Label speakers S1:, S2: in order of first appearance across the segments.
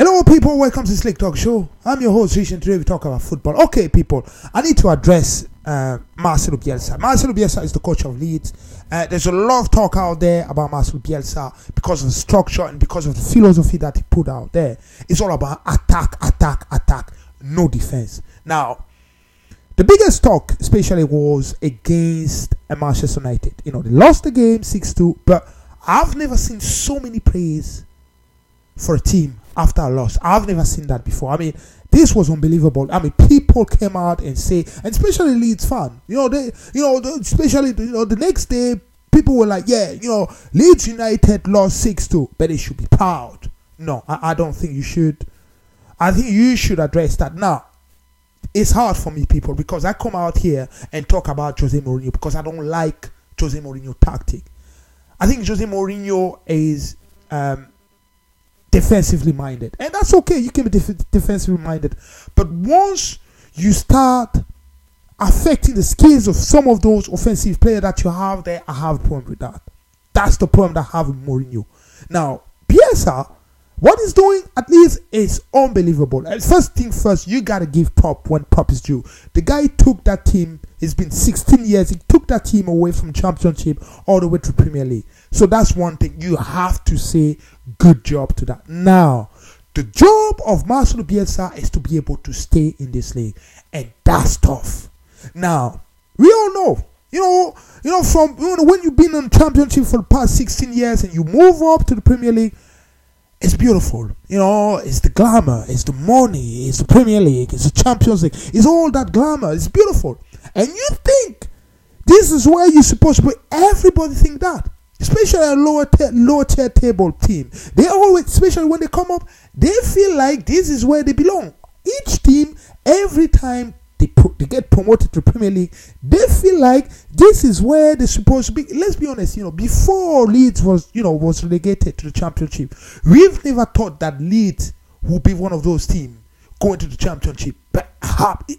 S1: Hello, people. Welcome to Slick Talk Show. I'm your host, Rich, and today we talk about football. Okay, people, I need to address uh, Marcelo Bielsa. Marcelo Bielsa is the coach of Leeds. Uh, there's a lot of talk out there about Marcelo Bielsa because of the structure and because of the philosophy that he put out there. It's all about attack, attack, attack, no defense. Now, the biggest talk, especially, was against uh, Manchester United. You know, they lost the game 6 2, but I've never seen so many praise for a team after a loss. I've never seen that before. I mean, this was unbelievable. I mean, people came out and say, and especially Leeds fan, you know, they, you know, especially you know, the next day, people were like, yeah, you know, Leeds United lost six two, but they should be proud. No, I, I don't think you should. I think you should address that now. It's hard for me, people, because I come out here and talk about Jose Mourinho because I don't like Jose Mourinho tactic. I think Jose Mourinho is um, defensively minded, and that's okay. You can be def- defensively minded, but once you start affecting the skills of some of those offensive players that you have there, I have a problem with that. That's the problem that I have with Mourinho. Now, Bielsa, what he's doing at Leeds is unbelievable. And first thing first, you gotta give prop when prop is due. The guy took that team. It's been 16 years. He took that team away from championship all the way to Premier League. So that's one thing you have to say good job to that. Now, the job of Marcelo Bielsa is to be able to stay in this league, and that's tough. Now, we all know, you know, you know, from you know, when you've been in championship for the past 16 years and you move up to the Premier League, it's beautiful. You know, it's the glamour, it's the money, it's the Premier League, it's the Champions League, it's all that glamour. It's beautiful, and you think this is where you're supposed to be. Everybody think that especially a lower tier, lower tier table team. They always, especially when they come up, they feel like this is where they belong. Each team, every time they they get promoted to Premier League, they feel like this is where they're supposed to be. Let's be honest, you know, before Leeds was you know was relegated to the Championship, we've never thought that Leeds would be one of those teams going to the Championship, but it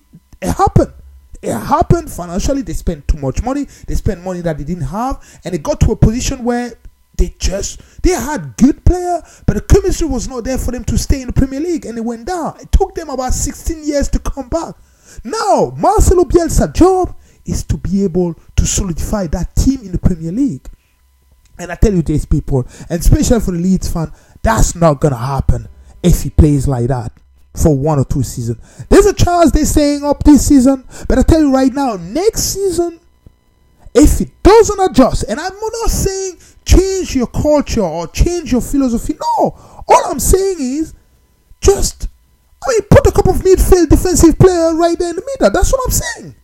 S1: happened it happened financially. They spent too much money. They spent money that they didn't have, and it got to a position where they just they had good player, but the chemistry was not there for them to stay in the Premier League, and it went down. It took them about 16 years to come back. Now, Marcelo Bielsa's job is to be able to solidify that team in the Premier League. And I tell you this, people, and especially for the Leeds fan, that's not gonna happen if he plays like that for one or two seasons. There's a chance they're staying up this season, but I tell you right now, next season, if it doesn't adjust, and I'm not saying change your culture or change your philosophy. No, all I'm saying is just, I mean, put a couple of midfield defensive player right there in the middle. That's what I'm saying.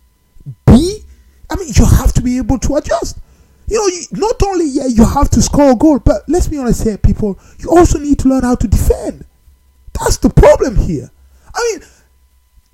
S1: B, I mean, you have to be able to adjust. You know, you, not only yeah, you have to score a goal, but let's be honest here, people. You also need to learn how to defend. That's the problem here. I mean,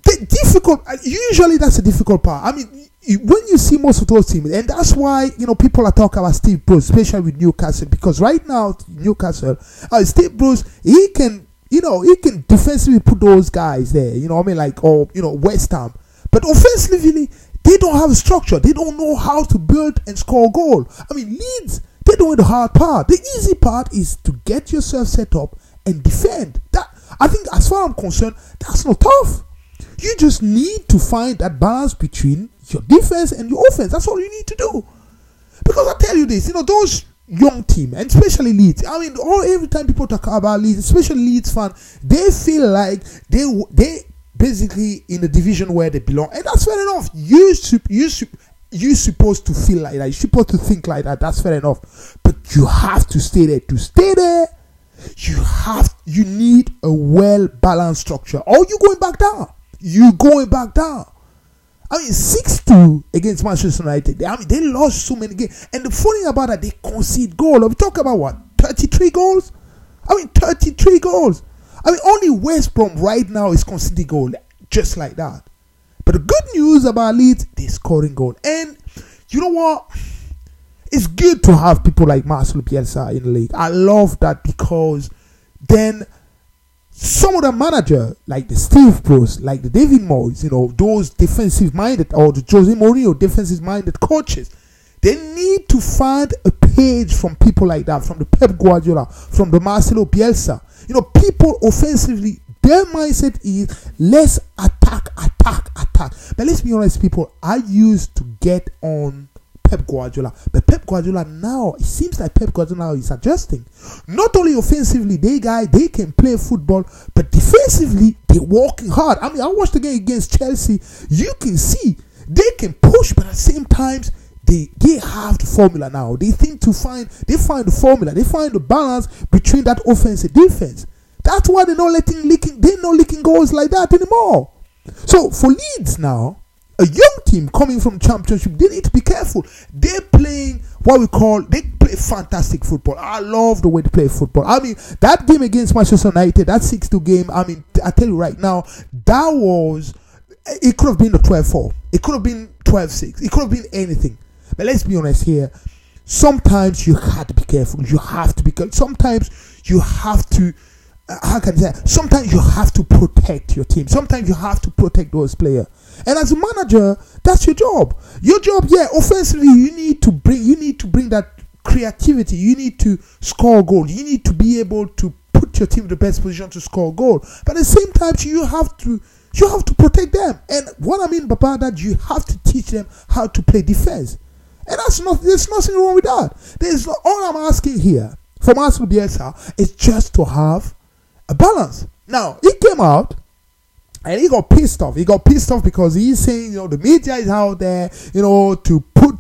S1: the difficult. Uh, usually, that's a difficult part. I mean, when you see most of those teams, and that's why you know people are talking about Steve Bruce, especially with Newcastle, because right now Newcastle, uh, Steve Bruce, he can, you know, he can defensively put those guys there. You know, I mean, like, or you know, West Ham, but offensively, they don't have a structure. They don't know how to build and score a goal. I mean, Leeds, they're doing the hard part. The easy part is to get yourself set up and defend. That I think, as far as I'm concerned, that's not tough. You just need to find that balance between your defense and your offense. That's all you need to do. Because I tell you this, you know, those young team and especially Leeds. I mean, all every time people talk about Leeds, especially Leeds fan, they feel like they they basically in the division where they belong, and that's fair enough. You should you should. you supposed to feel like that. You're supposed to think like that. That's fair enough. But you have to stay there. To stay there, you have you need a well balanced structure. Or you going back down. You going back down. I mean, 6 2 against Manchester United. I mean, they lost so many games. And the funny about that, they concede goal. We talk about what? 33 goals? I mean, 33 goals. I mean, only West Brom right now is conceding goal just like that. But the good news about Leeds, they're scoring goal. And you know what? It's good to have people like Marcelo Bielsa in the league. I love that because then some of the manager, like the Steve Bruce, like the David Moyes, you know, those defensive minded or the Jose Mourinho defensive minded coaches, They need to find a page from people like that, from the Pep Guardiola, from the Marcelo Bielsa. You know, people offensively, their mindset is let's attack, attack, attack. But let's be honest, people, I used to get on Pep Guardiola. But Pep Guardiola now, it seems like Pep Guardiola is adjusting. Not only offensively, they guy they can play football, but defensively they're working hard. I mean, I watched the game against Chelsea. You can see they can push, but at the same times they they have the formula now. They think to find they find the formula. They find the balance between that offense and defense. That's why they're not letting leaking they're not leaking goals like that anymore. So for Leeds now, a young team coming from championship, they need to be careful. They're playing what we call they play fantastic football. I love the way they play football. I mean, that game against Manchester United, that 6-2 game, I mean, I tell you right now, that was it could have been a 12-4. It could have been 12-6. It could have been anything. But let's be honest here. Sometimes you have to be careful. You have to be careful. Sometimes you have to how can I say? Sometimes you have to protect your team. Sometimes you have to protect those players. And as a manager, that's your job. Your job, yeah, offensively, you need to bring you need to bring that creativity. You need to score goal. You need to be able to put your team in the best position to score goal. But at the same time, you have to you have to protect them. And what I mean by that, you have to teach them how to play defense. And that's not there's nothing wrong with that. There's all I'm asking here from Marcelo Bielsa is just to have a balance. Now he came out and he got pissed off. He got pissed off because he's saying, you know, the media is out there, you know, to put,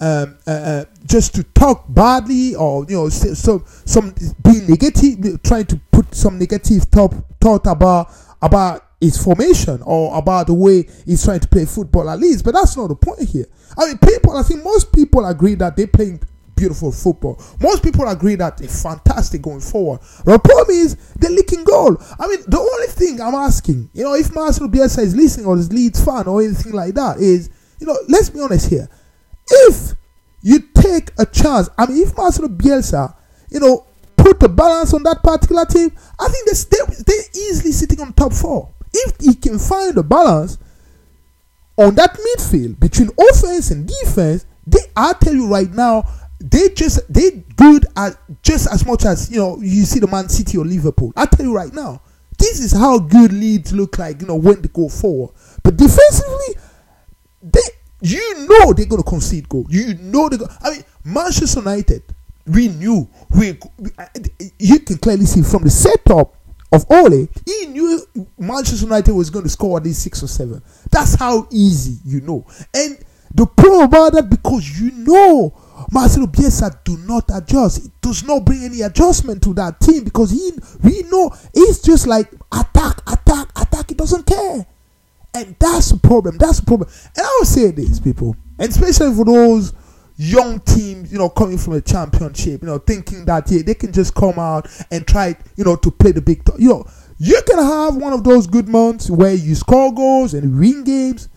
S1: um, uh, uh, just to talk badly or you know, so some being negative, trying to put some negative thought thought about about his formation or about the way he's trying to play football at least. But that's not the point here. I mean, people, I think most people agree that they're playing beautiful football. Most people agree that it's fantastic going forward. The problem is they're leaking goal. I mean, the only thing I'm asking, you know, if Marcelo Bielsa is listening or is Leeds fan or anything like that, is, you know, let's be honest here. If you take a chance, I mean, if Marcelo Bielsa, you know, put the balance on that particular team, I think they're, they're easily sitting on top four. If he can find a balance on that midfield between offense and defense, they I tell you right now, they just they good at just as much as you know you see the Man City or Liverpool. I tell you right now, this is how good Leeds look like. You know when they go forward, but defensively, they you know they're gonna concede goal. You know they go. I mean Manchester United. We knew we, we you can clearly see from the setup of Ole, he knew Manchester United was going to score at least six or seven. That's how easy you know. And the problem about that because you know Marcelo Bielsa do not adjust. It does not bring any adjustment to that team because he we know he's just like attack, attack, attack. He doesn't care. And that's the problem. That's the problem. And I will say this, people, and especially for those young teams, you know, coming from a championship, you know, thinking that yeah, they can just come out and try, you know, to play the big, you know, you can have one of those good months where you score goals and win games.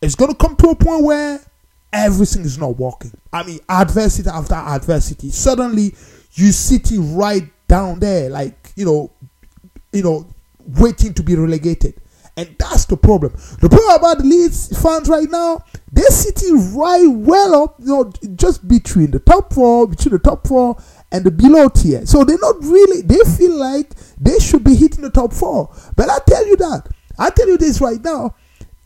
S1: It's gonna come to a point where everything is not working. I mean, adversity after adversity. Suddenly, you sitting right down there, like you know, you know, waiting to be relegated. And that's the problem. The problem about the Leeds fans right now, they're sitting right well up, you know, just between the top four, between the top four and the below tier. So they're not really, they feel like they should be hitting the top four. But I tell you that, I tell you this right now,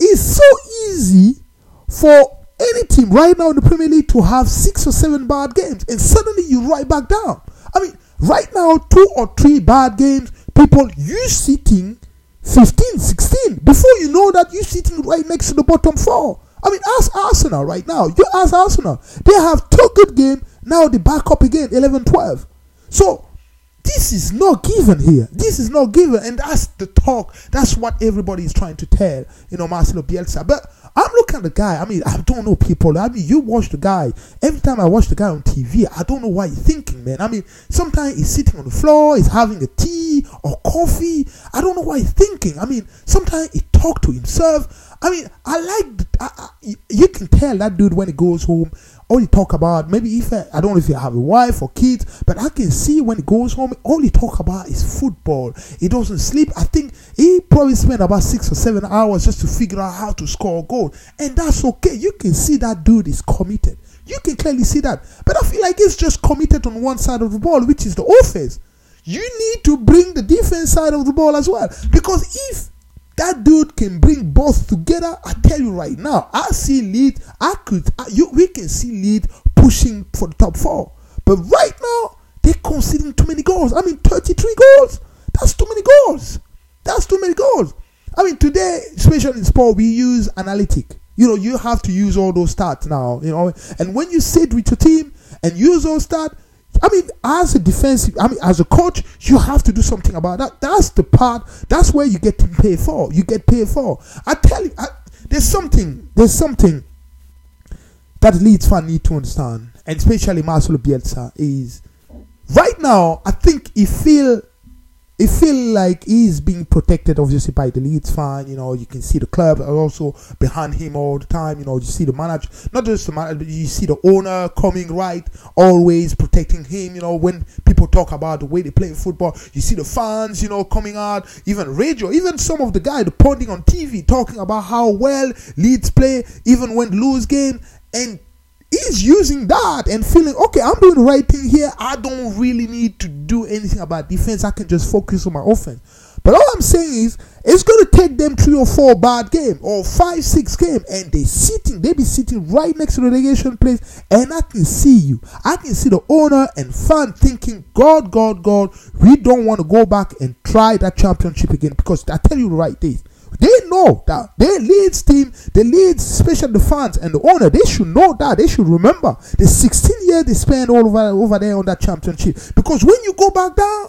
S1: it's so easy for any team right now in the Premier League to have six or seven bad games and suddenly you right back down. I mean, right now, two or three bad games, people, you sitting 15, 16. Before you know that, you're sitting right next to the bottom four. I mean, ask Arsenal right now. You ask Arsenal. They have two good games. Now they back up again, 11 12. So, this is not given here. This is not given. And that's the talk. That's what everybody is trying to tell, you know, Marcelo Bielsa. But I'm looking at the guy. I mean, I don't know people. I mean, you watch the guy. Every time I watch the guy on TV, I don't know what he's thinking, man. I mean, sometimes he's sitting on the floor, he's having a tea or coffee. I don't know what he's thinking. I mean, sometimes he talk to himself. I mean, I like. I, I, you can tell that dude when he goes home all he talk about maybe if I, I don't know if you have a wife or kids but i can see when he goes home all he talk about is football he doesn't sleep i think he probably spent about six or seven hours just to figure out how to score a goal and that's okay you can see that dude is committed You can clearly see that. But I feel like he's just committed on one side of the ball, which is the offense. You need to bring the defense side of the ball as well. Because if that dude can bring both together, I tell you right now, I see lead. I could, I, you, we can see lead pushing for the top four. But right now, they're conceding too many goals. I mean, 33 goals. That's too many goals. That's too many goals. I mean, today, especially in sport, we use analytic. You know, you have to use all those stats now. You know, and when you sit with your team and use those stats, I mean, as a defensive, I mean, as a coach, you have to do something about that. That's the part. That's where you get pay for. You get paid for. I tell you, I, there's something. There's something that Leeds fan need to understand, and especially Marcelo Bielsa is right now. I think he feel he feel like he's being protected obviously by the Leeds fan. You know, you can see the club also behind him all the time. You know, you see the manager, not just the manager, but you see the owner coming right, always protecting him. You know, when people talk about the way they play football, you see the fans, you know, coming out, even radio, even some of the guy, the pundit on TV talking about how well Leeds play, even when lose game, and he's using that and feeling okay i'm doing the right thing here. I don't really need to do anything about defense. I can just focus on my offense. But all i'm saying is it's going to take them three or four bad game or five six game and they sitting they be sitting right next to the relegation place and i can see you. I can see the owner and fan thinking god god god we don't want to go back and try that championship again because i tell you right thing they know that their Leeds team, the Leeds, especially the fans and the owner, they should know that. They should remember the 16 years they spent all over, over there on that championship. Because when you go back down,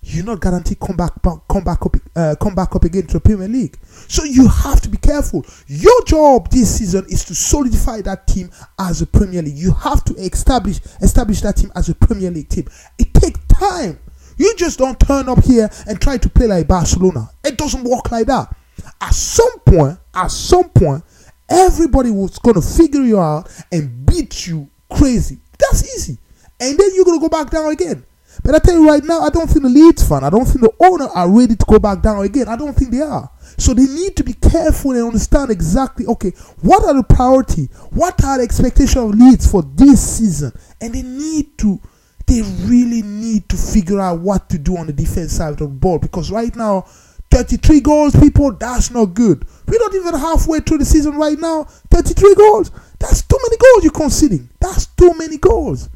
S1: you're not guaranteed come back, come back up, uh, come back up again to the Premier League. So you have to be careful. Your job this season is to solidify that team as a Premier League. You have to establish establish that team as a Premier League team. It takes time. You just don't turn up here and try to play like Barcelona. It doesn't work like that. At some point, at some point, everybody was gonna figure you out and beat you crazy. That's easy. And then you're gonna go back down again. But I tell you right now, I don't think the Leeds fan, I don't think the owner are ready to go back down again. I don't think they are. So they need to be careful and understand exactly, okay, what are the priority? What are the expectations of Leeds for this season? And they need to they really need to figure out what to do on the defense side of the ball because right now 33 goals people that's not good. We're not even halfway through the season right now 33 goals. That's too many goals you're conceding. That's too many goals.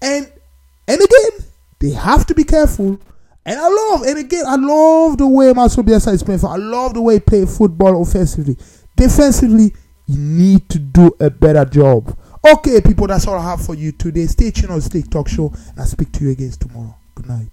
S1: And and again they have to be careful. And I love and again I love the way Marcelo Bielsa is playing I love the way he plays football offensively. Defensively you need to do a better job Okay, people, that's all I have for you today. Stay tuned on Slick Talk Show, and I'll speak to you again tomorrow. Good night.